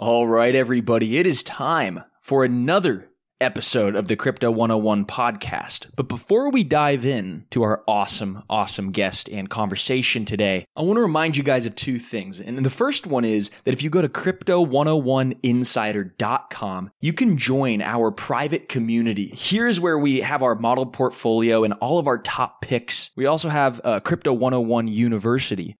All right, everybody, it is time for another episode of the Crypto 101 podcast. But before we dive in to our awesome, awesome guest and conversation today, I want to remind you guys of two things. And the first one is that if you go to crypto101insider.com, you can join our private community. Here's where we have our model portfolio and all of our top picks. We also have uh, Crypto 101 University,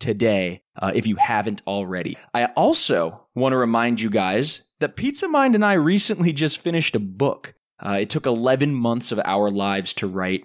today uh, if you haven't already. I also want to remind you guys that Pizza Mind and I recently just finished a book. Uh, it took 11 months of our lives to write,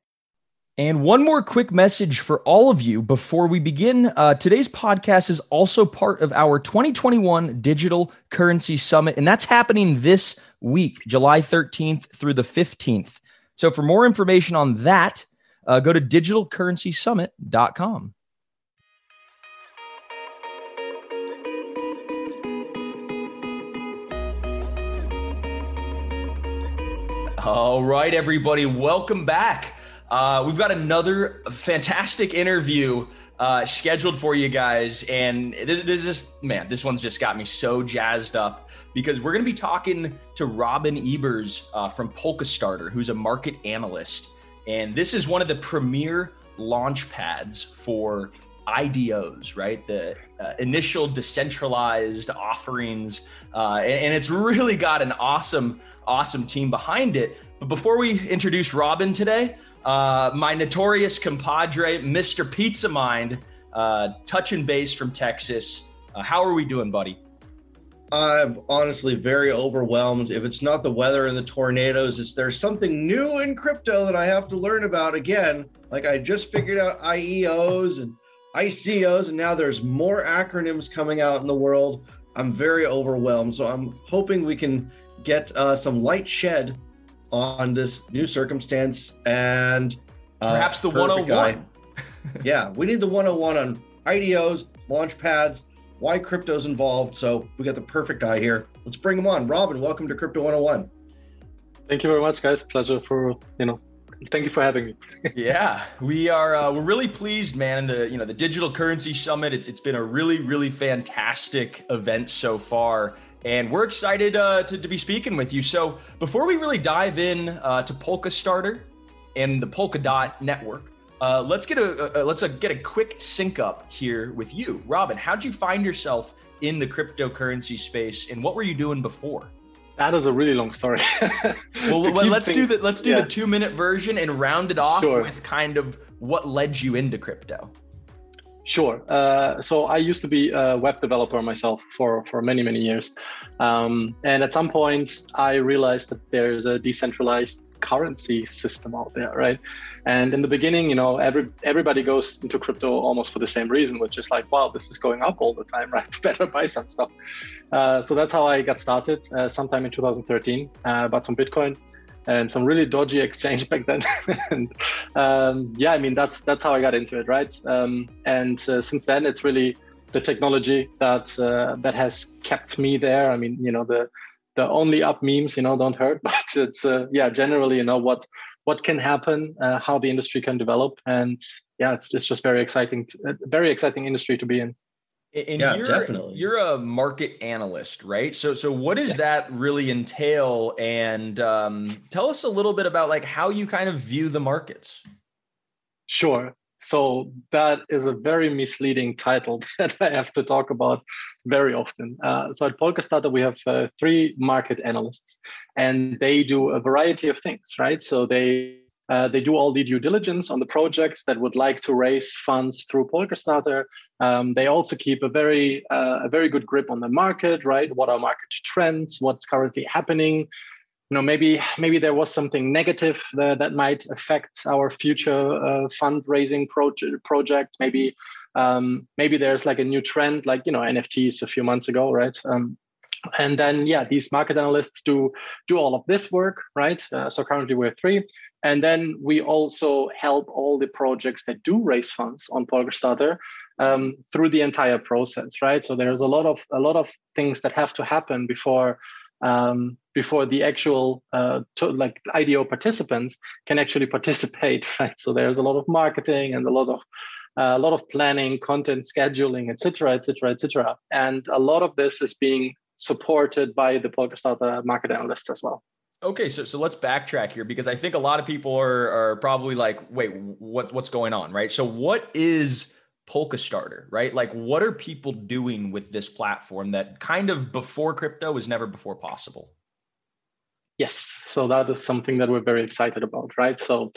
And one more quick message for all of you before we begin. Uh, today's podcast is also part of our 2021 Digital Currency Summit, and that's happening this week, July 13th through the 15th. So for more information on that, uh, go to digitalcurrencysummit.com. All right, everybody, welcome back. Uh, we've got another fantastic interview uh, scheduled for you guys, and this, this, man, this one's just got me so jazzed up because we're going to be talking to Robin Ebers uh, from Polkastarter, who's a market analyst, and this is one of the premier launch pads for IDOs, right? The uh, initial decentralized offerings, uh, and, and, it's really got an awesome, awesome team behind it. But before we introduce Robin today, uh, my notorious compadre, Mr. Pizza Mind, uh, touch and base from Texas. Uh, how are we doing, buddy? I'm honestly very overwhelmed. If it's not the weather and the tornadoes, it's there's something new in crypto that I have to learn about again. Like I just figured out IEOs and ICOs, and now there's more acronyms coming out in the world. I'm very overwhelmed. So I'm hoping we can get uh, some light shed on this new circumstance and uh, perhaps the 101. yeah, we need the 101 on IDOs, launch pads, why crypto's involved. So we got the perfect guy here. Let's bring him on. Robin, welcome to Crypto 101. Thank you very much, guys. Pleasure for you know. Thank you for having me. yeah, we are. Uh, we're really pleased, man. The you know the Digital Currency Summit. It's it's been a really really fantastic event so far and we're excited uh, to, to, be speaking with you. So before we really dive in uh, to Polkastarter and the Polkadot network, uh, let's get a, a let's a, get a quick sync up here with you, Robin. How'd you find yourself in the cryptocurrency space, and what were you doing before? That is a really long story. well, let's things, do the let's do yeah. the two minute version and round it off sure. with kind of what led you into crypto. Sure. Uh, so I used to be a web developer myself for, for many, many years. Um, and at some point, I realized that there's a decentralized currency system out there, right? And in the beginning, you know, every everybody goes into crypto almost for the same reason, which is like, wow, this is going up all the time, right? Better buy some stuff. Uh, so that's how I got started. Uh, sometime in 2013, uh, bought some Bitcoin, and some really dodgy exchange back then. and um, yeah, I mean that's that's how I got into it, right? Um, and uh, since then, it's really the technology that uh, that has kept me there. I mean, you know, the the only up memes, you know, don't hurt, but it's uh, yeah, generally, you know, what what can happen, uh, how the industry can develop, and yeah, it's it's just very exciting, very exciting industry to be in. And yeah, you're, definitely. You're a market analyst, right? So, so what does yes. that really entail? And um, tell us a little bit about like how you kind of view the markets. Sure. So that is a very misleading title that I have to talk about very often. Uh, so at Polkastarter, we have uh, three market analysts, and they do a variety of things, right? So they uh, they do all the due diligence on the projects that would like to raise funds through Polkastarter. Um, they also keep a very uh, a very good grip on the market, right? What are market trends? What's currently happening? You know, maybe maybe there was something negative that, that might affect our future uh, fundraising project. Project maybe um, maybe there's like a new trend, like you know NFTs a few months ago, right? Um, and then yeah these market analysts do do all of this work right uh, so currently we're three and then we also help all the projects that do raise funds on Polkastarter um, through the entire process, right? So there's a lot of a lot of things that have to happen before um, before the actual uh, to, like IDO participants can actually participate, right? So there's a lot of marketing and a lot of uh, a lot of planning, content scheduling, etc., etc., etc. And a lot of this is being supported by the Polkastarter market analysts as well. Okay, so so let's backtrack here because I think a lot of people are are probably like, wait, what what's going on, right? So what is Polkastarter, right? Like, what are people doing with this platform that kind of before crypto was never before possible? Yes, so that is something that we're very excited about, right? So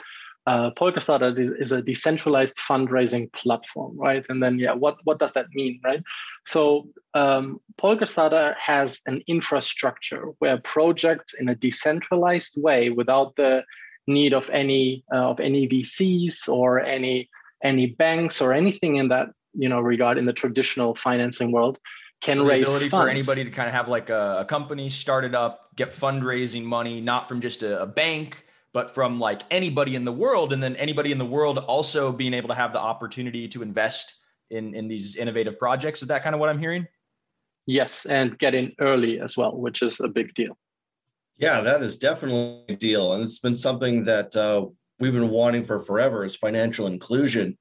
uh, Polkastarter is, is, a decentralized fundraising platform, right? And then, yeah, what, what does that mean, right? So um, Polkastarter has an infrastructure where projects in a decentralized way, without the need of any uh, of any VCs or any any banks or anything in that you know regard in the traditional financing world, can so raise ability funds. for anybody to kind of have like a, a company started up, get fundraising money, not from just a, a bank but from like anybody in the world and then anybody in the world also being able to have the opportunity to invest in in these innovative projects is that kind of what i'm hearing yes and get in early as well which is a big deal yeah that is definitely a deal and it's been something that uh, we've been wanting for forever is financial inclusion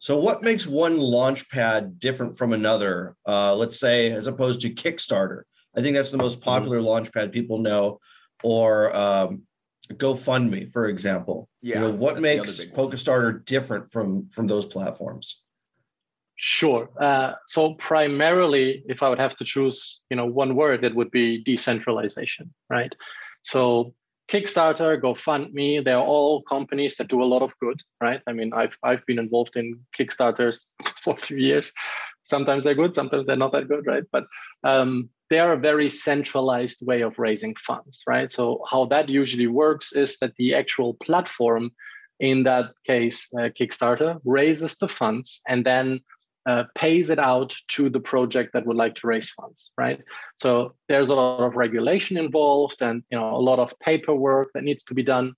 so what makes one launchpad different from another uh, let's say as opposed to kickstarter i think that's the most mm-hmm. popular mm-hmm. launchpad people know or um, GoFundMe, for example. Yeah. You know, what makes Polkastarter different from from those platforms? Sure. Uh, so primarily, if I would have to choose, you know, one word, it would be decentralization, right? So Kickstarter, GoFundMe, they're all companies that do a lot of good, right? I mean, I've I've been involved in Kickstarters for a few years. Sometimes they're good, sometimes they're not that good, right? But um, they are a very centralized way of raising funds, right? So how that usually works is that the actual platform, in that case, uh, Kickstarter, raises the funds and then uh, pays it out to the project that would like to raise funds, right? So there's a lot of regulation involved, and you know a lot of paperwork that needs to be done.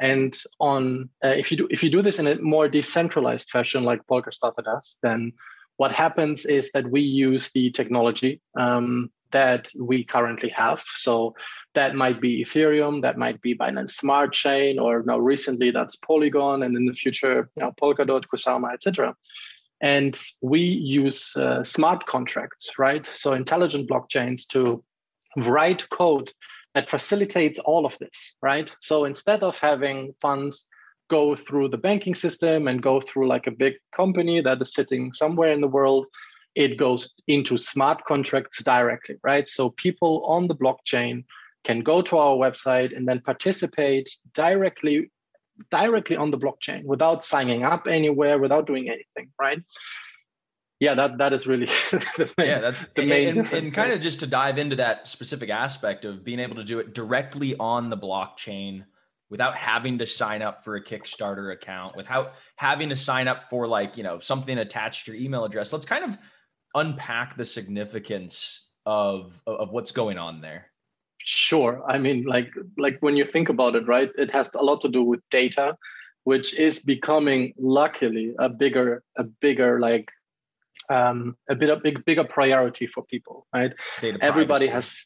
And on uh, if you do if you do this in a more decentralized fashion, like Polkastarter does, then what happens is that we use the technology um, that we currently have. So that might be Ethereum, that might be Binance Smart Chain, or now recently that's Polygon, and in the future, you know, Polkadot, Kusama, etc. And we use uh, smart contracts, right? So intelligent blockchains to write code that facilitates all of this, right? So instead of having funds go through the banking system and go through like a big company that is sitting somewhere in the world it goes into smart contracts directly, right? So people on the blockchain can go to our website and then participate directly directly on the blockchain without signing up anywhere, without doing anything, right? Yeah, that that is really the main, yeah, that's the main and, and kind of just to dive into that specific aspect of being able to do it directly on the blockchain without having to sign up for a Kickstarter account, without having to sign up for like, you know, something attached to your email address. Let's kind of unpack the significance of of what's going on there? Sure. I mean like like when you think about it right it has a lot to do with data which is becoming luckily a bigger a bigger like um, a bit of big bigger priority for people right? Data everybody privacy. has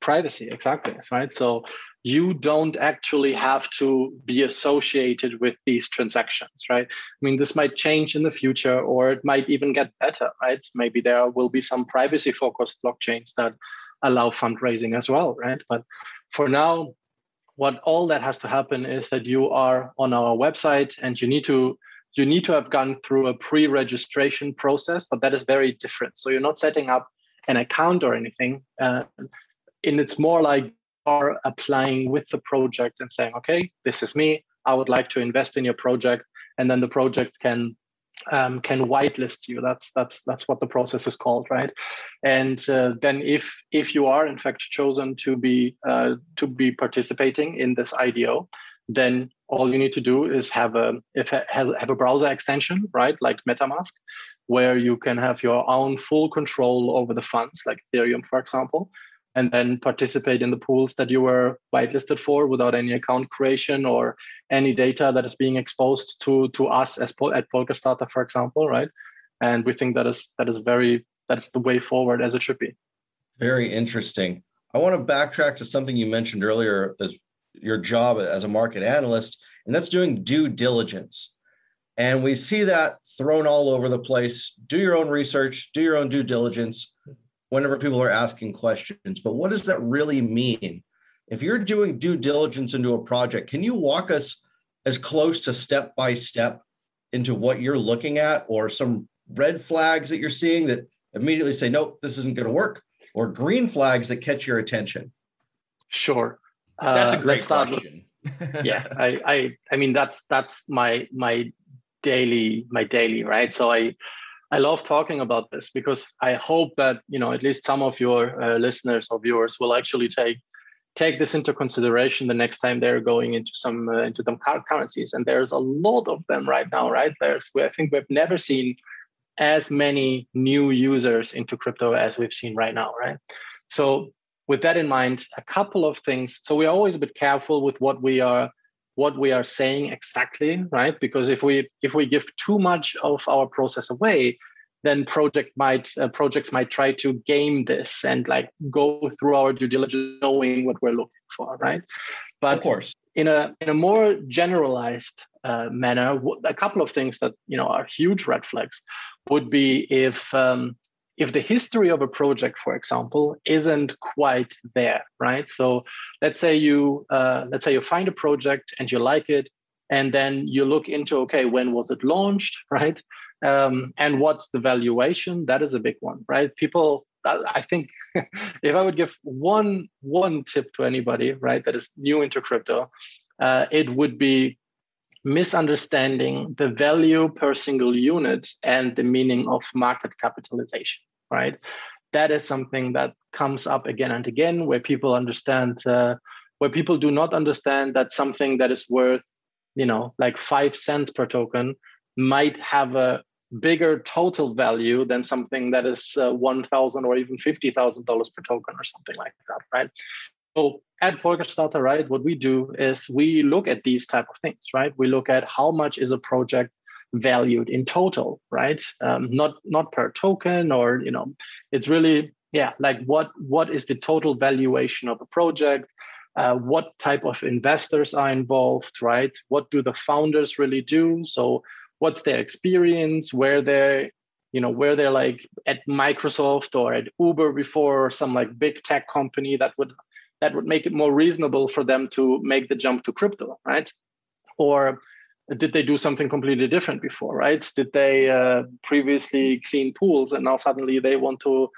privacy exactly right? So you don't actually have to be associated with these transactions, right? I mean, this might change in the future or it might even get better, right? Maybe there will be some privacy focused blockchains that allow fundraising as well, right? But for now, what all that has to happen is that you are on our website and you need to you need to have gone through a pre-registration process but that is very different so you're not setting up an account or anything uh, and it's more like are applying with the project and saying okay this is me i would like to invest in your project and then the project can um, can whitelist you. That's that's that's what the process is called, right? And uh, then if if you are in fact chosen to be uh, to be participating in this IDO, then all you need to do is have a if has have a browser extension, right, like MetaMask, where you can have your own full control over the funds, like Ethereum, for example and then participate in the pools that you were whitelisted for without any account creation or any data that is being exposed to to us as at Polkastarter, for example, right? And we think that is that is very that's the way forward as it should be. Very interesting. I want to backtrack to something you mentioned earlier as your job as a market analyst, and that's doing due diligence. And we see that thrown all over the place. Do your own research, do your own due diligence whenever people are asking questions. But what does that really mean? If you're doing due diligence into a project, can you walk us as close to step by step into what you're looking at or some red flags that you're seeing that immediately say, nope, this isn't going to work, or green flags that catch your attention? Sure. That's a uh, great question. yeah, I, I, I mean, that's that's my my daily my daily right. So I I love talking about this because I hope that you know at least some of your uh, listeners or viewers will actually take take this into consideration the next time they're going into some uh, into some currencies. And there's a lot of them right now, right? There's I think we've never seen as many new users into crypto as we've seen right now, right? So with that in mind, a couple of things. So we're always a bit careful with what we are what we are saying exactly right? Because if we if we give too much of our process away then project might uh, projects might try to game this and like go through our due diligence knowing what we're looking for right? But of course. in a in a more generalized uh, manner a couple of things that you know are huge red flags would be if um, if the history of a project, for example, isn't quite there, right? So let's say you uh, let's say you find a project and you like it, and then you look into okay, when was it launched, right? Um, and what's the valuation? That is a big one, right? People, I think, if I would give one one tip to anybody, right, that is new into crypto, uh, it would be misunderstanding the value per single unit and the meaning of market capitalization right? That is something that comes up again and again where people understand, uh, where people do not understand that something that is worth, you know, like five cents per token might have a bigger total value than something that is uh, 1000 or even $50000 per token or something like that right so at Polkastarter, right, what we do is we look at these type of things, right? We look at how much is a project valued in total, right? Um, not not per token or you know, it's really yeah, like what what is the total valuation of a project? Uh, what type of investors are involved, right? What do the founders really do? So what's their experience? Where they're you know where they're like at Microsoft or at Uber before or some like big tech company that would that would make it more reasonable for them to make the jump to crypto, right? Or did they do something completely different before right? Did they uh, previously clean pools and now suddenly they want to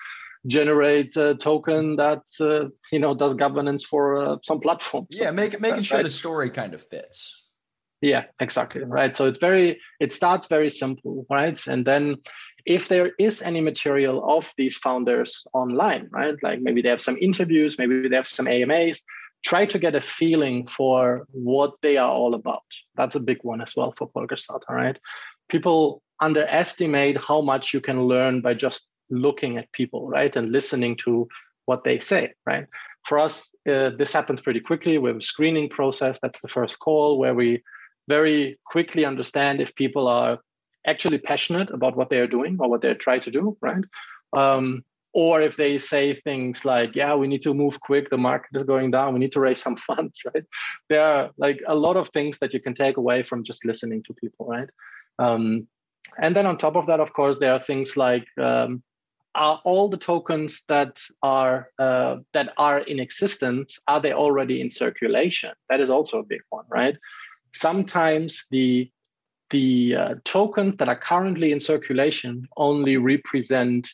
generate a token that uh, you know does governance for uh, some platform yeah make, making sure the story kind of fits. Yeah exactly right? So it's very it starts very simple right? And then if there is any material of these founders online right? Like maybe they have some interviews maybe they have some amas try to get a feeling for what they are all about. That's a big one as well for Polkastarter, right? People underestimate how much you can learn by just looking at people, right? And listening to what they say, right? For us, uh, this happens pretty quickly. We have a screening process. That's the first call where we very quickly understand if people are actually passionate about what they are doing or what they're trying to do, right? Um, or if they say things like, yeah, we need to move quick, the market is going down, we need to raise some funds, right? There are like a lot of things that you can take away from just listening to people, right? Um, and then on top of that, of course, there are things like um, are all the tokens that are uh, that are in existence are they already in circulation? That is also a big one, right? Sometimes the the uh, tokens that are currently in circulation only represent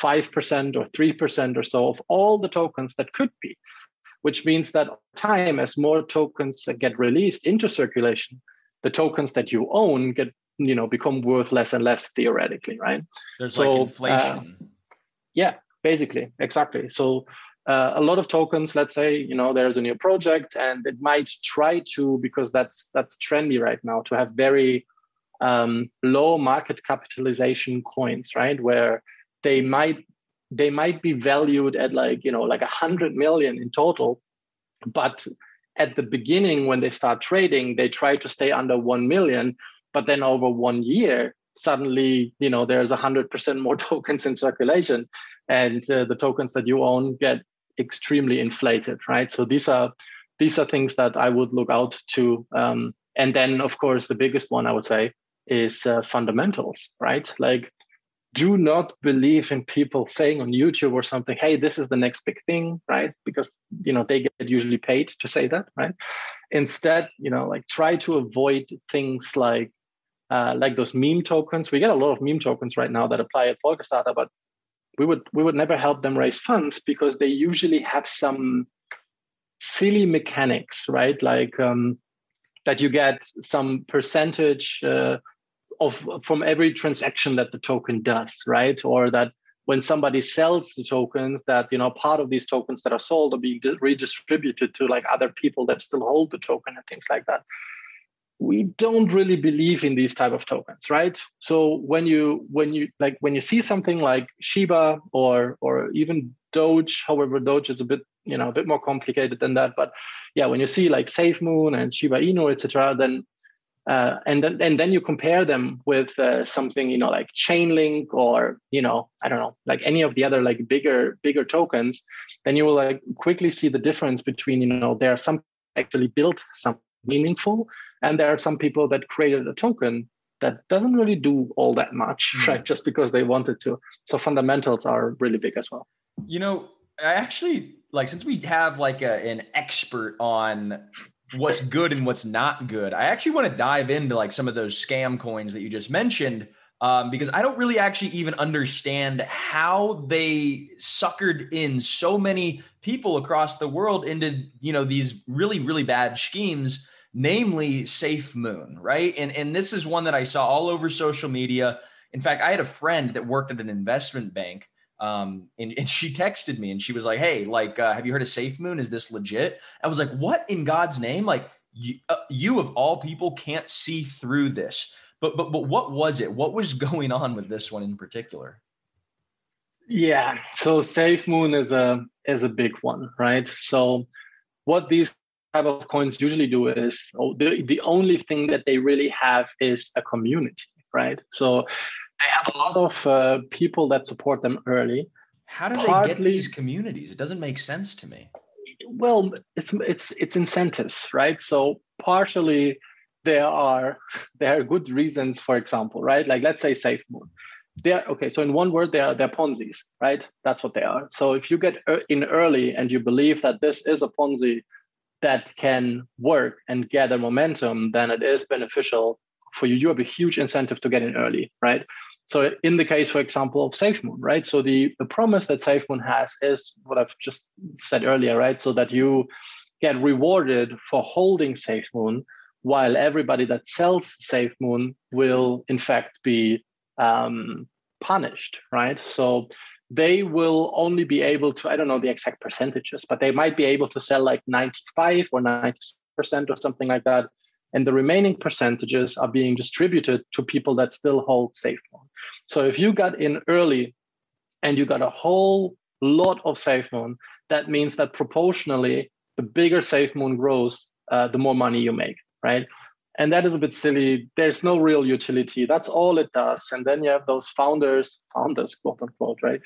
5% or 3% or so of all the tokens that could be, which means that time as more tokens get released into circulation, the tokens that you own get you know become worth less and less theoretically, right? There's so, like inflation. Uh, yeah, basically, exactly. So uh, a lot of tokens let's say you know there's a new project and it might try to because that's that's trendy right now to have very um, low market capitalization coins right where they might they might be valued at like you know like a hundred million in total but at the beginning when they start trading they try to stay under 1 million but then over one year suddenly you know there's a 100% more tokens in circulation and uh, the tokens that you own get extremely inflated right? So these are these are things that i would look out to um, and then of course the biggest one i would say is uh, fundamentals right? Like do not believe in people saying on YouTube or something, hey, this is the next big thing, right? Because you know they get usually paid to say that, right? Instead, you know, like try to avoid things like uh, like those meme tokens. We get a lot of meme tokens right now that apply at Polkastarter, but we would we would never help them raise funds because they usually have some silly mechanics, right? Like um, that you get some percentage. Uh, of from every transaction that the token does, right? Or that when somebody sells the tokens, that you know part of these tokens that are sold are being redistributed to like other people that still hold the token and things like that. We don't really believe in these type of tokens, right? So when you when you like when you see something like Shiba or or even Doge, however, Doge is a bit you know a bit more complicated than that, but yeah, when you see like SafeMoon and Shiba Inu, etc., then uh, and then and then you compare them with uh, something you know like chainlink or you know i don't know like any of the other like bigger bigger tokens then you will like quickly see the difference between you know there are some actually built something meaningful and there are some people that created a token that doesn't really do all that much mm. right just because they wanted to so fundamentals are really big as well you know i actually like since we have like a, an expert on what's good and what's not good. I actually want to dive into like some of those scam coins that you just mentioned um, because I don't really actually even understand how they suckered in so many people across the world into you know these really really bad schemes, namely Safe Moon, right? And and this is one that I saw all over social media. In fact, I had a friend that worked at an investment bank um, and, and she texted me and she was like, Hey, like, uh, have you heard of Safe Moon? Is this legit? I was like, What in God's name? Like, you, uh, you of all people can't see through this. But, but, but what was it? What was going on with this one in particular? Yeah. So Safe Moon is a, is a big one, right? So what these type of coins usually do is oh, the, the only thing that they really have is a community, right? So they have a lot of uh, people that support them early. How do Partly, they get these communities? It doesn't make sense to me. Well, it's it's it's incentives, right? So partially there are there are good reasons, for example, right? Like let's say SafeMoon. They're okay. So in one word, they are they're Ponzi's, right? That's what they are. So if you get in early and you believe that this is a Ponzi that can work and gather momentum, then it is beneficial for you. You have a huge incentive to get in early, right? So in the case, for example, of SafeMoon, right? So the, the promise that SafeMoon has is what I've just said earlier, right? So that you get rewarded for holding SafeMoon while everybody that sells SafeMoon will in fact be um, punished, right? So they will only be able to, I don't know the exact percentages, but they might be able to sell like 95 or 90% or something like that and the remaining percentages are being distributed to people that still hold SafeMoon. So if you got in early and you got a whole lot of SafeMoon, that means that proportionally, the bigger SafeMoon grows, uh, the more money you make, right? and that is a bit silly. There's no real utility. That's all it does. And then you have those founders founders quote unquote right?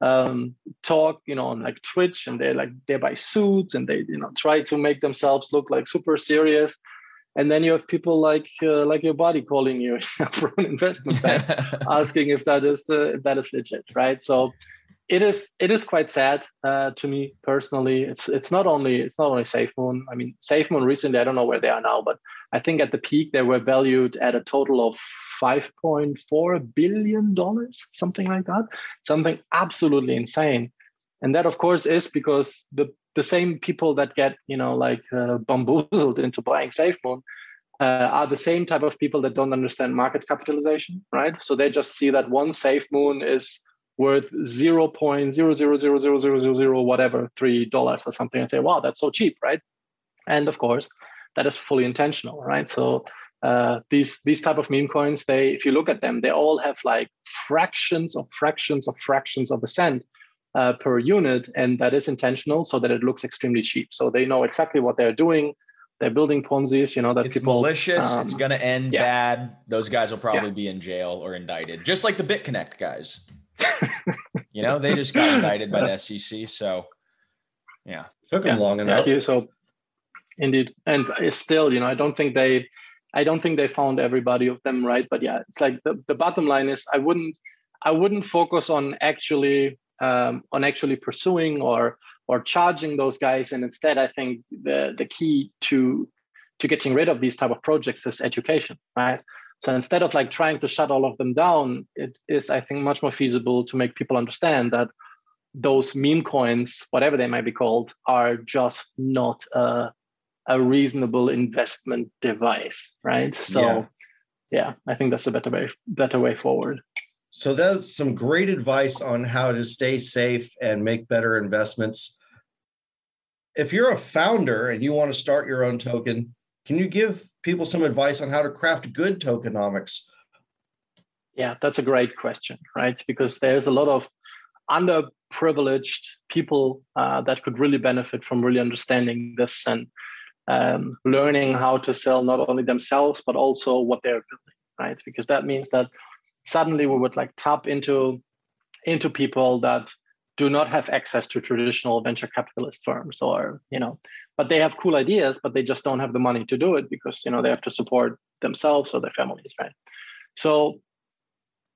Um, talk you know on like twitch and they like they buy suits and they you know try to make themselves look like super serious and then you have people like uh, like your body calling you from an investment bank asking if that is uh, if that is legit right so it is it is quite sad uh, to me personally. It's it's not only it's not only SafeMoon. I mean, SafeMoon recently, I don't know where they are now, but I think at the peak they were valued at a total of five point four billion dollars, something like that, something absolutely insane. And that, of course, is because the the same people that get you know like uh, bamboozled into buying SafeMoon uh, are the same type of people that don't understand market capitalization, right? So they just see that one SafeMoon is worth 0.0000000 whatever three dollars or something. And say wow that's so cheap right? And of course that is fully intentional right? So uh, these these type of meme coins they if you look at them they all have like fractions of fractions of fractions of a cent uh, per unit and that is intentional so that it looks extremely cheap so they know exactly what they're doing they're building ponzi's you know that it's people malicious um, it's going to end yeah. bad those guys will probably yeah. be in jail or indicted just like the bitconnect guys you know, they just got indicted by the SEC. So, yeah, took them yeah. long enough. So, indeed, and still, you know, I don't think they, I don't think they found everybody of them right. But yeah, it's like the, the bottom line is, I wouldn't, I wouldn't focus on actually, um, on actually pursuing or or charging those guys. And instead, I think the the key to to getting rid of these type of projects is education, right? So instead of like trying to shut all of them down, it is, I think, much more feasible to make people understand that those meme coins, whatever they might be called, are just not a, a reasonable investment device, right? So, yeah. yeah, I think that's a better way better way forward. So that's some great advice on how to stay safe and make better investments. If you're a founder and you want to start your own token, can you give people some advice on how to craft good tokenomics? Yeah, that's a great question, right? Because there's a lot of underprivileged people uh, that could really benefit from really understanding this and um, learning how to sell not only themselves but also what they're building, right? Because that means that suddenly we would like tap into into people that do not have access to traditional venture capitalist firms or you know but they have cool ideas but they just don't have the money to do it because you know they have to support themselves or their families right? So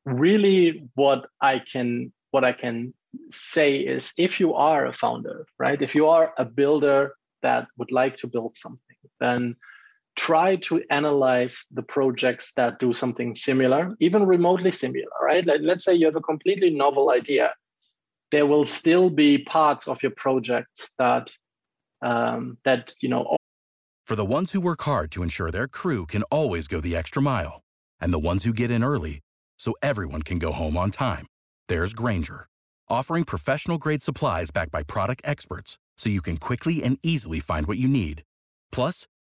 really what i can what i can say is if you are a founder right if you are a builder that would like to build something then try to analyze the projects that do something similar even remotely similar right like, let's say you have a completely novel idea there will still be parts of your project that um, that you know. For the ones who work hard to ensure their crew can always go the extra mile, and the ones who get in early so everyone can go home on time, there's Grainger, offering professional grade supplies backed by product experts, so you can quickly and easily find what you need. Plus,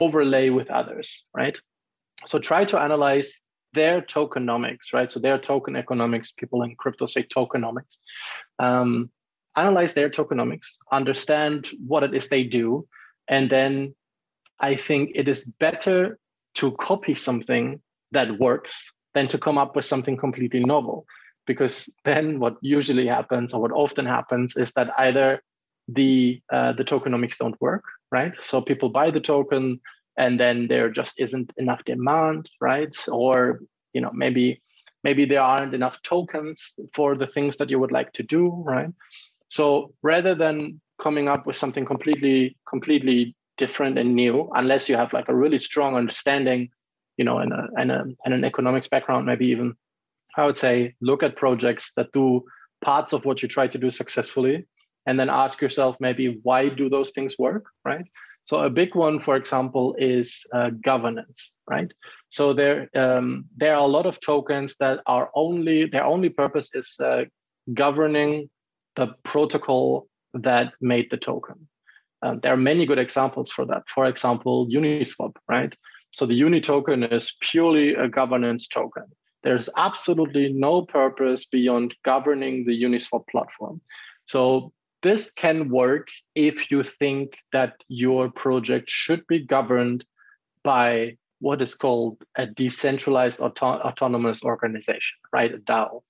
overlay with others, right? So try to analyze their tokenomics, right? So their token economics, people in crypto say tokenomics. Um, analyze their tokenomics, understand what it is they do, and then I think it is better to copy something that works than to come up with something completely novel. Because then what usually happens, or what often happens, is that either the uh, the tokenomics don't work, right? So people buy the token, and then there just isn't enough demand, right? Or you know maybe maybe there aren't enough tokens for the things that you would like to do, right? So rather than coming up with something completely completely different and new, unless you have like a really strong understanding you know, and a, and, a, and an economics background, maybe even, I would say, look at projects that do parts of what you try to do successfully, and then ask yourself maybe why do those things work, right? So a big one, for example, is uh, governance, right? So there, um, there are a lot of tokens that are only their only purpose is uh, governing the protocol that made the token. Um, there are many good examples for that. For example, Uniswap, right? So the Uni token is purely a governance token. There's absolutely no purpose beyond governing the Uniswap platform. So this can work if you think that your project should be governed by what is called a decentralized auto- autonomous organization, right? A DAO.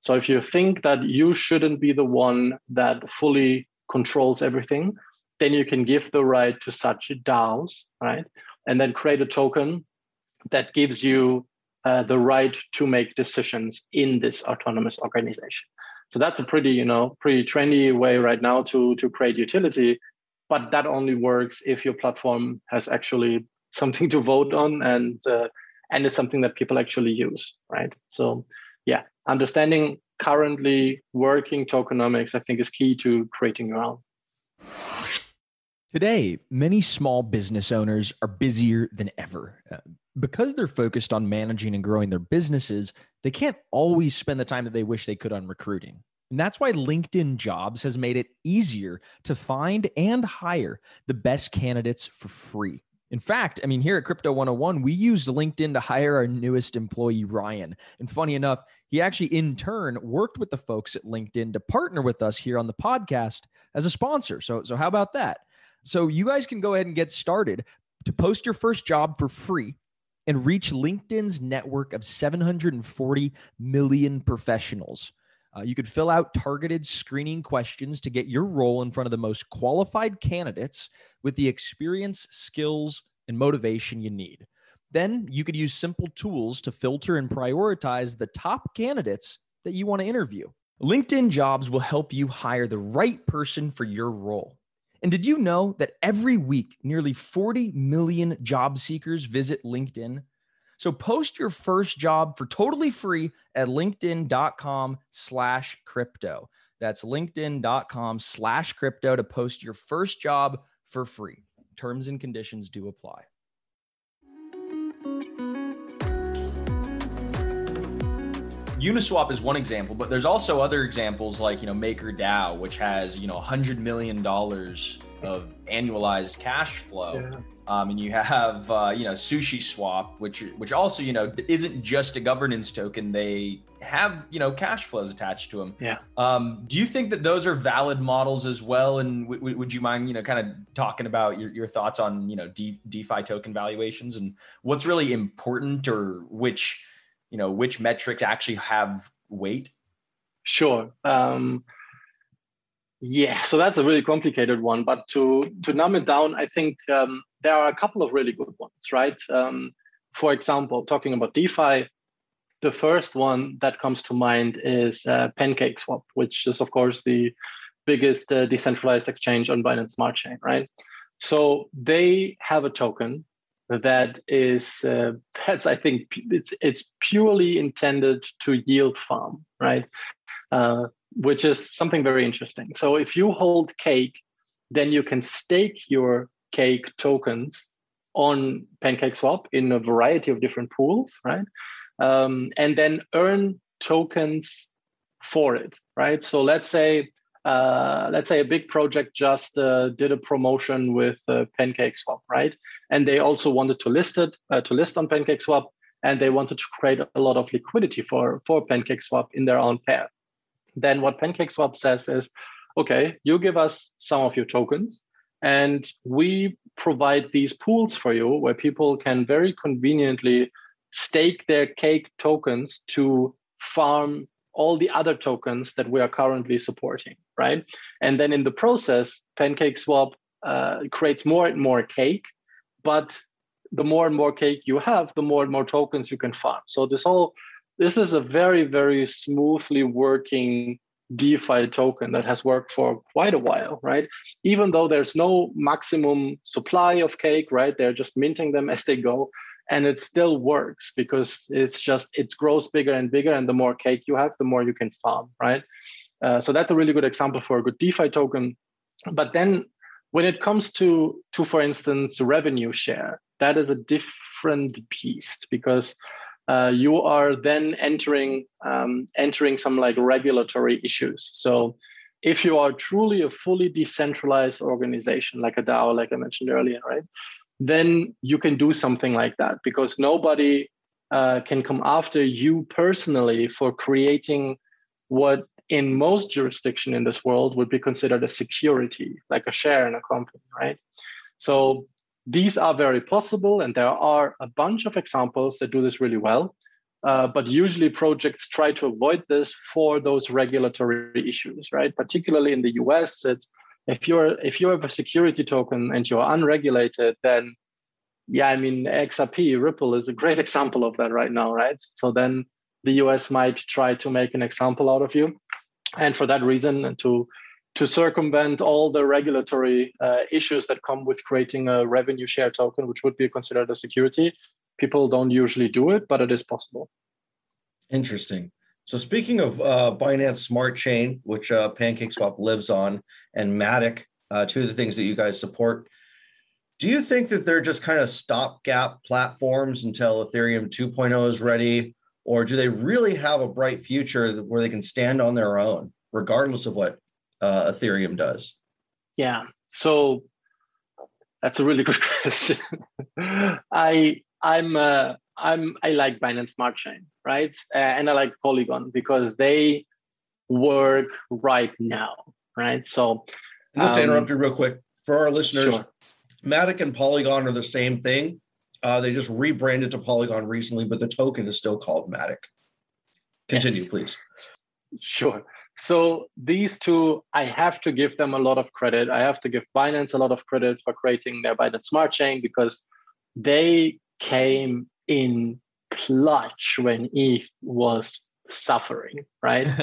So if you think that you shouldn't be the one that fully controls everything, then you can give the right to such DAOs, right? And then create a token that gives you uh, the right to make decisions in this autonomous organization. So that's a pretty, you know, pretty trendy way right now to to create utility, but that only works if your platform has actually something to vote on and uh, and is something that people actually use, right? So yeah, understanding currently working tokenomics, I think, is key to creating your own. Today, many small business owners are busier than ever. Uh, because they're focused on managing and growing their businesses, they can't always spend the time that they wish they could on recruiting. And that's why LinkedIn Jobs has made it easier to find and hire the best candidates for free. In fact, I mean, here at Crypto 101, we used LinkedIn to hire our newest employee, Ryan. And funny enough, he actually in turn worked with the folks at LinkedIn to partner with us here on the podcast as a sponsor. So, so how about that? So you guys can go ahead and get started to post your first job for free and reach LinkedIn's network of 740 million professionals. Uh, you could fill out targeted screening questions to get your role in front of the most qualified candidates with the experience, skills, and motivation you need. Then you could use simple tools to filter and prioritize the top candidates that you want to interview. LinkedIn jobs will help you hire the right person for your role. And did you know that every week, nearly 40 million job seekers visit LinkedIn? So post your first job for totally free at linkedin.com slash crypto. That's linkedin.com slash crypto to post your first job for free. Terms and conditions do apply. Uniswap is one example, but there's also other examples like you know MakerDAO, which has you know 100 million dollars of annualized cash flow, yeah. um, and you have uh, you know Sushi Swap, which which also you know isn't just a governance token; they have you know cash flows attached to them. Yeah. Um, do you think that those are valid models as well? And w- w- would you mind you know kind of talking about your, your thoughts on you know De- DeFi token valuations and what's really important or which you know which metrics actually have weight? Sure. Um, yeah so that's a really complicated one but to to numb it down i think um, there are a couple of really good ones right? Um, for example talking about defi the first one that comes to mind is uh, pancake swap which is of course the biggest uh, decentralized exchange on binance smart chain right? So they have a token that is uh, that's I think it's it's purely intended to yield farm, right? Uh, which is something very interesting. So if you hold cake, then you can stake your cake tokens on PancakeSwap in a variety of different pools, right? Um, and then earn tokens for it, right? So let's say uh, let's say a big project just uh, did a promotion with uh, PancakeSwap, right? And they also wanted to list it uh, to list on PancakeSwap, and they wanted to create a lot of liquidity for for PancakeSwap in their own pair. Then what PancakeSwap says is, okay, you give us some of your tokens, and we provide these pools for you where people can very conveniently stake their cake tokens to farm all the other tokens that we are currently supporting, right? And then in the process, PancakeSwap uh, creates more and more cake, but the more and more cake you have, the more and more tokens you can farm. So this whole this is a very very smoothly working DeFi token that has worked for quite a while, right? Even though there's no maximum supply of cake, right? They're just minting them as they go. and it still works because it's just it grows bigger and bigger and the more cake you have the more you can farm right uh, so that's a really good example for a good defi token. But then when it comes to to for instance revenue share that is a different beast because uh, you are then entering um, entering some like regulatory issues. So if you are truly a fully decentralized organization like a dao like i mentioned earlier right then you can do something like that because nobody uh, can come after you personally for creating what in most jurisdiction in this world would be considered a security like a share in a company right? So these are very possible and there are a bunch of examples that do this really well. Uh, but usually projects try to avoid this for those regulatory issues right? Particularly in the us it's if you're if you have a security token and you're unregulated then yeah i mean xrp ripple is a great example of that right now right? So then the us might try to make an example out of you and for that reason and to to circumvent all the regulatory uh, issues that come with creating a revenue share token which would be considered a security people don't usually do it but it is possible. Interesting. So speaking of uh, Binance Smart Chain, which uh, PancakeSwap lives on, and Matic, uh, two of the things that you guys support, do you think that they're just kind of stopgap platforms until Ethereum 2.0 is ready, or do they really have a bright future where they can stand on their own, regardless of what uh, Ethereum does? Yeah, so that's a really good question. I I'm uh, I'm I like Binance Smart Chain, right? Uh, and I like Polygon because they work right now, right? So and just um, to interrupt you real quick for our listeners, sure. Matic and Polygon are the same thing. Uh, they just rebranded to Polygon recently, but the token is still called Matic. Continue, yes. please. Sure. So these two, I have to give them a lot of credit. I have to give Binance a lot of credit for creating their Binance Smart Chain because they came in clutch when ETH was suffering, right?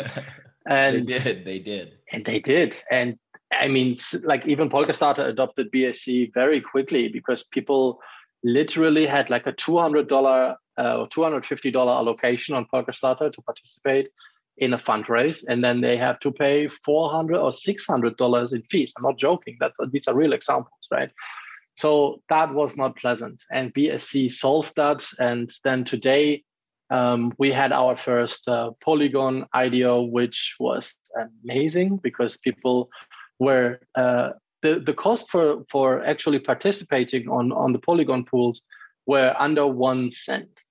And they did, they did, and they did, and I mean, like even Polka Polkastarter adopted BSC very quickly because people literally had like a two hundred dollar uh, or two hundred fifty dollar allocation on Polkastarter to participate in a fundraise, and then they have to pay four hundred or six hundred dollars in fees. I'm not joking. That's these are real examples, right? So that was not pleasant. And BSC solved that. And then today um, we had our first uh, Polygon IDO, which was amazing because people were uh, the the cost for for actually participating on on the Polygon pools were under one cent,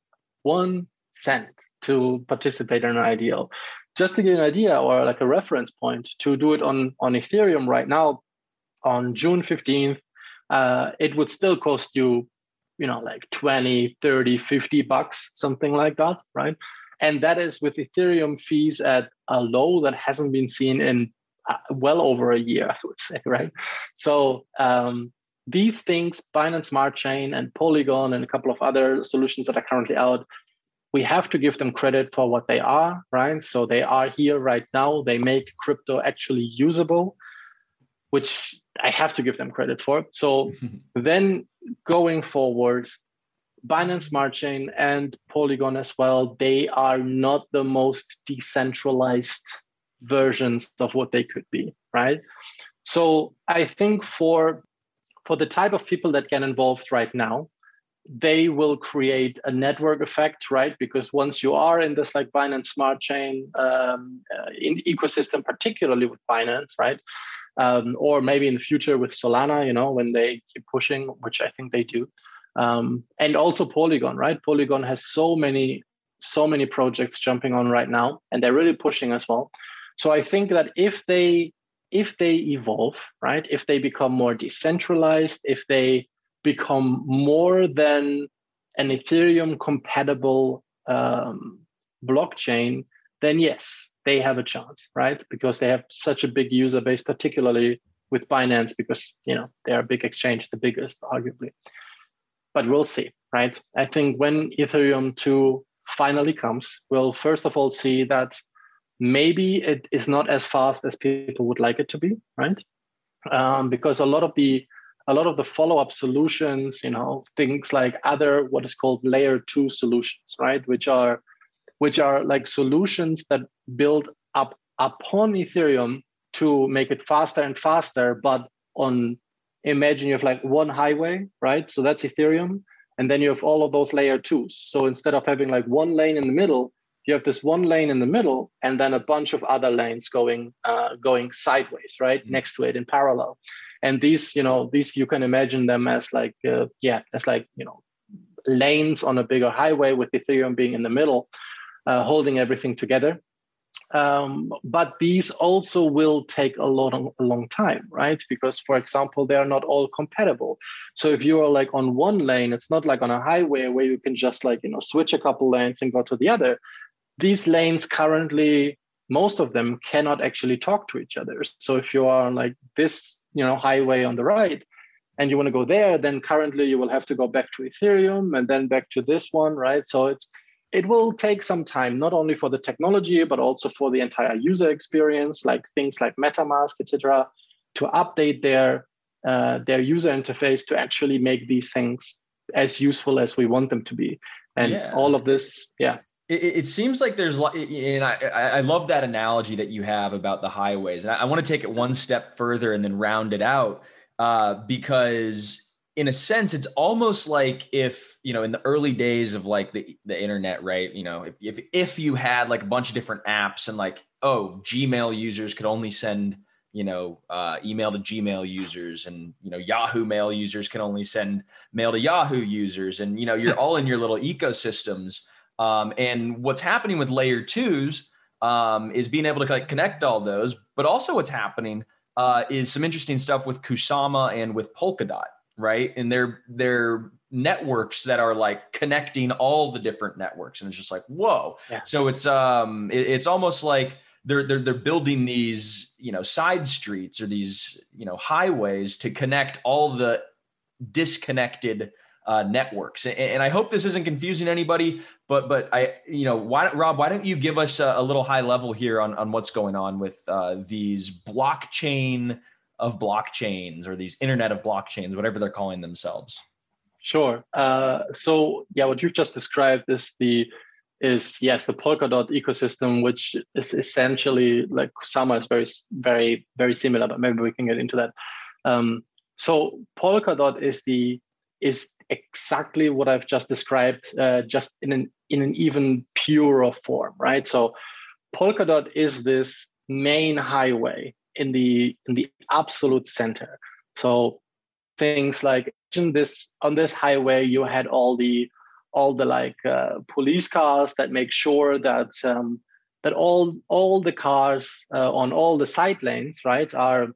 one cent to participate in an IDO. Just to get an idea or like a reference point to do it on on Ethereum right now, on June fifteenth, uh, it would still cost you you know like 20 30 50 bucks something like that right and that is with ethereum fees at a low that hasn't been seen in well over a year i would say right? So um, these things binance smart chain and polygon and a couple of other solutions that are currently out we have to give them credit for what they are right? So they are here right now. They make crypto actually usable which I have to give them credit for. So then going forward, Binance Smart Chain and Polygon as well, they are not the most decentralized versions of what they could be, right? So I think for for the type of people that get involved right now, they will create a network effect, right? Because once you are in this like Binance Smart Chain um, uh, ecosystem, particularly with Binance, right? um, or maybe in the future with Solana, you know, when they keep pushing, which I think they do. Um, and also Polygon, right? Polygon has so many, so many projects jumping on right now, and they're really pushing as well. So I think that if they if they evolve, right, if they become more decentralized, if they become more than an Ethereum compatible um, blockchain, then yes, they have a chance, right? Because they have such a big user base, particularly with Binance, because you know they are a big exchange, the biggest, arguably. But we'll see, right? I think when Ethereum 2 finally comes, we'll first of all see that maybe it is not as fast as people would like it to be, right? Um, because a lot of the a lot of the follow-up solutions, you know, things like other what is called layer two solutions, right? Which are which are like solutions that build up upon Ethereum to make it faster and faster, but on imagine you have like one highway, right? So that's Ethereum. And then you have all of those layer twos. So instead of having like one lane in the middle, you have this one lane in the middle and then a bunch of other lanes going uh, going sideways right mm-hmm. next to it in parallel and these you know these you can imagine them as like uh, yeah as like you know lanes on a bigger highway with ethereum being in the middle uh, holding everything together um, but these also will take a long, a long time, right? Because, for example, they are not all compatible. So if you are like on one lane, it's not like on a highway where you can just like you know switch a couple lanes and go to the other these lanes currently most of them cannot actually talk to each other. So if you are on like this you know highway on the right and you want to go there then currently you will have to go back to ethereum and then back to this one right? So it's it will take some time not only for the technology but also for the entire user experience like things like metamask etc to update their uh, their user interface to actually make these things as useful as we want them to be. And yeah. all of this yeah it, it, seems like there's, and I, I love that analogy that you have about the highways. And I, I want to take it one step further and then round it out uh, because in a sense, it's almost like if, you know, in the early days of like the, the internet, right. You know, if, if, if you had like a bunch of different apps and like, oh, Gmail users could only send, you know, uh, email to Gmail users and, you know, Yahoo mail users can only send mail to Yahoo users. And, you know, you're all in your little ecosystems. Um, and what's happening with layer twos um, is being able to like connect all those, but also what's happening uh, is some interesting stuff with Kusama and with Polkadot, right? And they're they're networks that are like connecting all the different networks, and it's just like whoa. Yeah. So it's um it, it's almost like they're they're they're building these you know side streets or these you know highways to connect all the disconnected uh, networks. And, and, I hope this isn't confusing anybody, but but I you know why Rob why don't you give us a, a little high level here on on what's going on with uh, these blockchain of blockchains or these internet of blockchains, whatever they're calling themselves. Sure. Uh, so yeah, what you've just described is the is yes the Polkadot ecosystem, which is essentially like Kusama is very very very similar, but maybe we can get into that. Um, so Polkadot is the is exactly what I've just described, uh, just in an in an even purer form, right? So Polkadot is this main highway in the in the absolute center. So things like in this on this highway, you had all the all the like uh, police cars that make sure that um, that all all the cars uh, on all the side lanes, right, are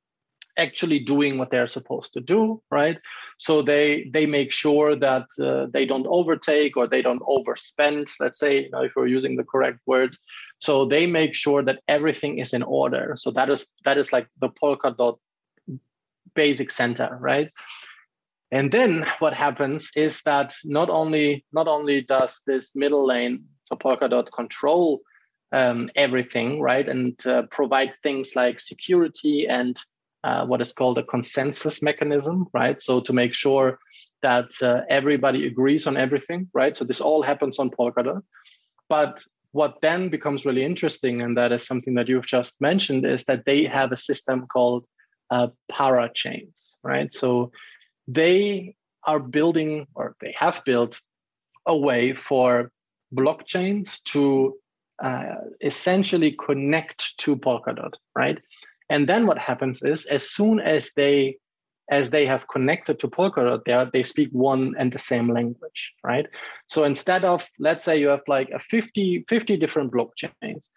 actually doing what they're supposed to do right? So they they make sure that uh, they don't overtake or they don't overspend let's say you know, if we're using the correct words. So they make sure that everything is in order. So that is that is like the polkadot basic center right? And then what happens is that not only not only does this middle lane so polkadot control um, everything right and uh, provide things like security and uh, what is called a consensus mechanism, right? So to make sure that uh, everybody agrees on everything, right? So this all happens on Polkadot. But what then becomes really interesting, and that is something that you've just mentioned, is that they have a system called uh, parachains, right? So they are building, or they have built, a way for blockchains to uh, essentially connect to Polkadot, right? And then what happens is as soon as they as they have connected to Polkadot, they, they speak one and the same language, right? So instead of, let's say you have like a 50, 50 different blockchains,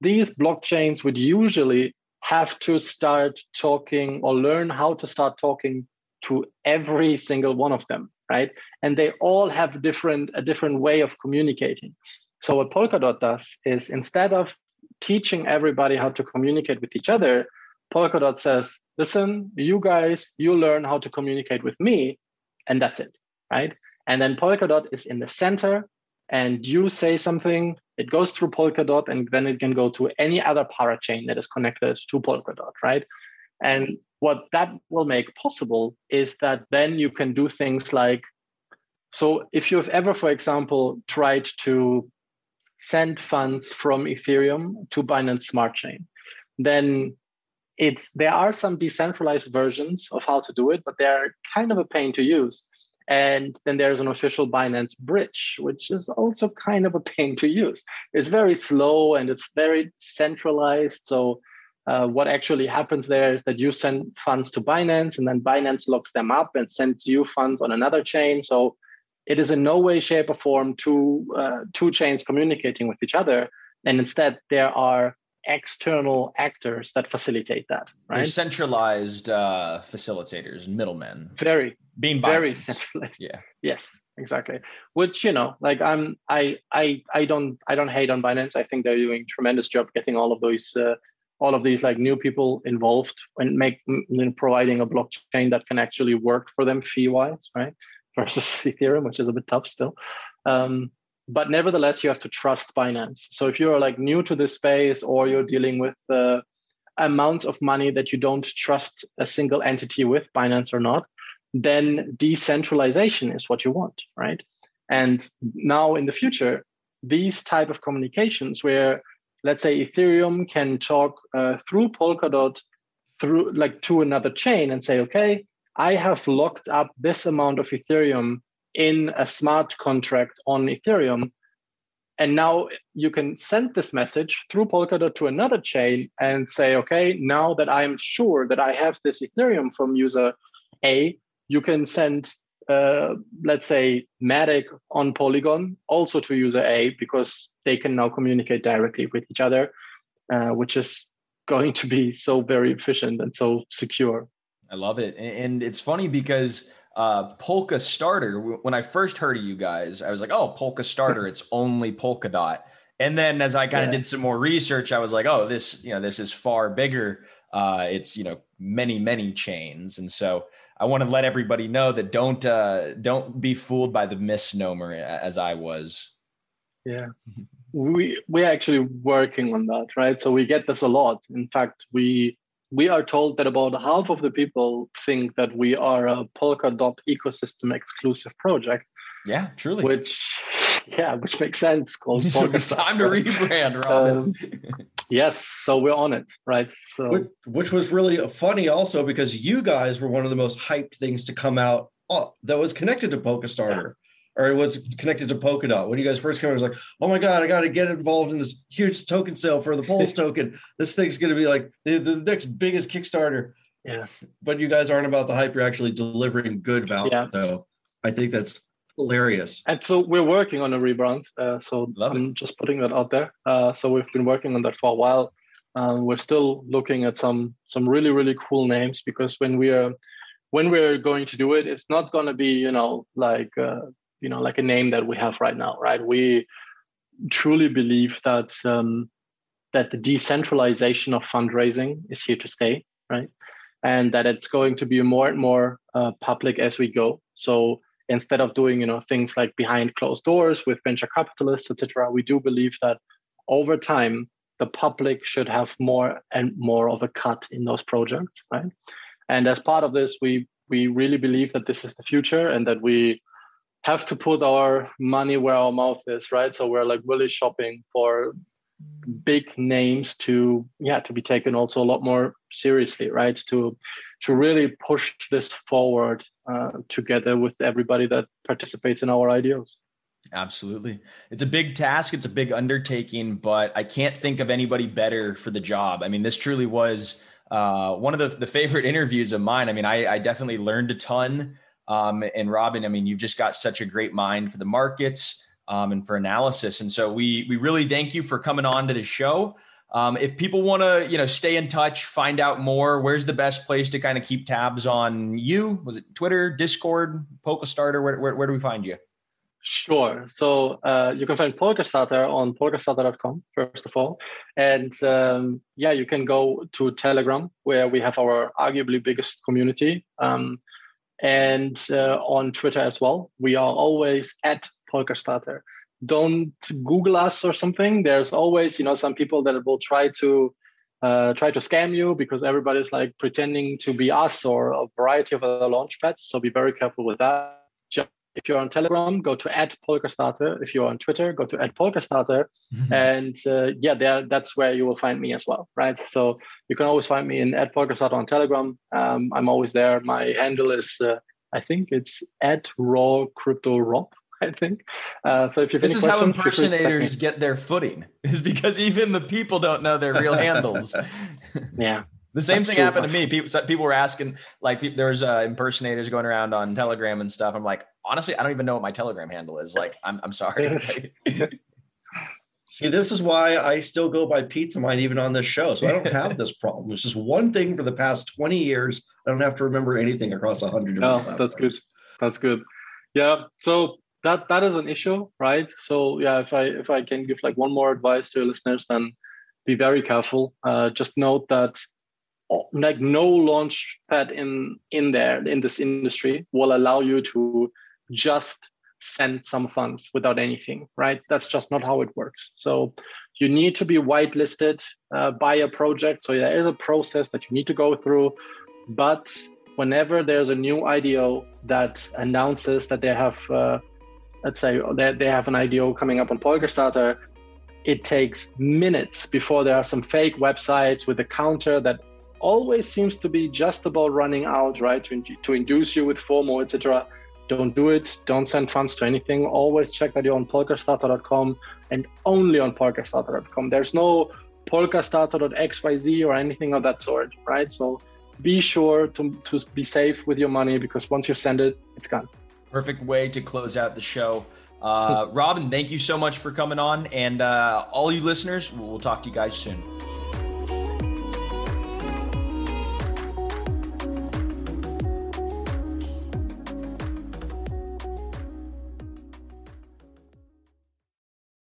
these blockchains would usually have to start talking or learn how to start talking to every single one of them, right? And they all have different a different way of communicating. So what Polkadot does is instead of teaching everybody how to communicate with each other, Polkadot says, listen, you guys, you learn how to communicate with me, and that's it, right? And then Polkadot is in the center, and you say something, it goes through Polkadot, and then it can go to any other parachain that is connected to Polkadot, right? And what that will make possible is that then you can do things like so if you've ever, for example, tried to send funds from Ethereum to Binance Smart Chain, then it's there are some decentralized versions of how to do it, but they're kind of a pain to use. And then there's an official Binance bridge, which is also kind of a pain to use. It's very slow and it's very centralized. So uh, what actually happens there is that you send funds to Binance and then Binance locks them up and sends you funds on another chain. So it is in no way, shape, or form two uh, two chains communicating with each other, and instead there are external actors that facilitate that. Right, They're centralized uh, facilitators and middlemen. Very being very centralized. Yeah. Yes, exactly. Which you know, like I'm, I, I, I don't, I don't hate on Binance. I think they're doing tremendous job getting all of those. Uh, all of these like new people involved and make providing a blockchain that can actually work for them fee wise right versus Ethereum, which is a bit tough still. Um, but nevertheless, you have to trust Binance. So if you're like new to this space or you're dealing with the amounts of money that you don't trust a single entity with, Binance or not, then decentralization is what you want, right? And now in the future, these type of communications where let's say Ethereum can talk uh, through Polkadot through like to another chain and say, okay, I have locked up this amount of Ethereum in a smart contract on Ethereum. And now you can send this message through Polkadot to another chain and say, okay, now that I'm sure that I have this Ethereum from user A, you can send, uh, let's say, Matic on Polygon also to user A because they can now communicate directly with each other, uh, which is going to be so very efficient and so secure. I love it. And it's funny because uh, Polkastarter, when I first heard of you guys, I was like, oh, Polkastarter, it's only Polkadot. And then as I kind of yeah. did some more research, I was like, oh, this, you know, this is far bigger. Uh, it's, you know, many, many chains. And so I want to let everybody know that don't, uh, don't be fooled by the misnomer as I was. Yeah. we, we're actually working on that, right? So we get this a lot. In fact, we, we are told that about half of the people think that we are a Polkadot ecosystem exclusive project. Yeah, truly. Which, yeah, which makes sense. Called so it's time to rebrand, Robin. Um, yes, so we're on it, right? So, which, which, was really funny, also because you guys were one of the most hyped things to come out uh, that was connected to Polkastarter or it was connected to Polkadot. When you guys first came, it was like, oh my god, I got to get involved in this huge token sale for the Pulse token. This thing's going to be like the, the next biggest Kickstarter. Yeah, but you guys aren't about the hype. You're actually delivering good value. Yeah. So I think that's hilarious. And so we're working on a rebrand. Uh, so Love I'm it. just putting that out there. Uh, so we've been working on that for a while. Um, we're still looking at some some really really cool names because when we are when we're going to do it, it's not going to be you know like uh, you know like a name that we have right now right? We truly believe that um, that the decentralization of fundraising is here to stay right? And that it's going to be more and more uh, public as we go. So instead of doing you know things like behind closed doors with venture capitalists etc we do believe that over time the public should have more and more of a cut in those projects right? And as part of this we we really believe that this is the future and that we have to put our money where our mouth is, right? So we're like really shopping for big names to yeah to be taken also a lot more seriously right? To to really push this forward uh, together with everybody that participates in our ideals. Absolutely. It's a big task it's a big undertaking but i can't think of anybody better for the job. I mean this truly was uh, one of the, the favorite interviews of mine. I mean I, I definitely learned a ton um, and Robin, I mean, you've just got such a great mind for the markets um, and for analysis. And so we we really thank you for coming on to the show. Um, if people want to, you know, stay in touch, find out more, where's the best place to kind of keep tabs on you? Was it Twitter, Discord, Polkastarter? Where, where, where do we find you? Sure. So uh, you can find Polkastarter on polkastarter.com, first of all. And um, yeah, you can go to Telegram, where we have our arguably biggest community. Um, and uh, on Twitter as well. We are always at Polkastarter. Don't Google us or something. There's always, you know, some people that will try to uh, try to scam you because everybody's like pretending to be us or a variety of other launch pads. So be very careful with that. If you're on Telegram, go to at Polkastarter. If you're on Twitter, go to at Polkastarter. Mm-hmm. And uh, yeah, there that's where you will find me as well, right? So you can always find me in at Polkastarter on Telegram. Um, I'm always there. My handle is, uh, I think it's at Raw Crypto Rob. I think. Uh, so if you this is how impersonators get their footing is because even the people don't know their real handles. yeah. The same thing true. happened to me. People, people were asking, like, there was uh, impersonators going around on Telegram and stuff. I'm like, honestly, I don't even know what my Telegram handle is. Like, I'm, I'm sorry. See, this is why I still go by Pizza Mind even on this show. So I don't have this problem. It's just one thing for the past 20 years. I don't have to remember anything across a hundred. Oh, that's good. That's good. Yeah. So that that is an issue, right? So yeah, if I if I can give like one more advice to listeners, then be very careful. Uh, just note that like no launch pad in in there in this industry will allow you to just send some funds without anything right that's just not how it works so you need to be whitelisted uh, by a project so there is a process that you need to go through but whenever there's a new IDO that announces that they have uh, let's say they, they have an IDO coming up on Polkastarter it takes minutes before there are some fake websites with a counter that always seems to be just about running out, right? To, to induce you with FOMO, etc. Don't do it. Don't send funds to anything. Always check that you're on polkastarter.com and only on polkastarter.com. There's no polkastarter.xyz or anything of that sort, right? So be sure to, to be safe with your money because once you send it, it's gone. Perfect way to close out the show. Uh, Robin, thank you so much for coming on. And uh, all you listeners, we'll talk to you guys soon.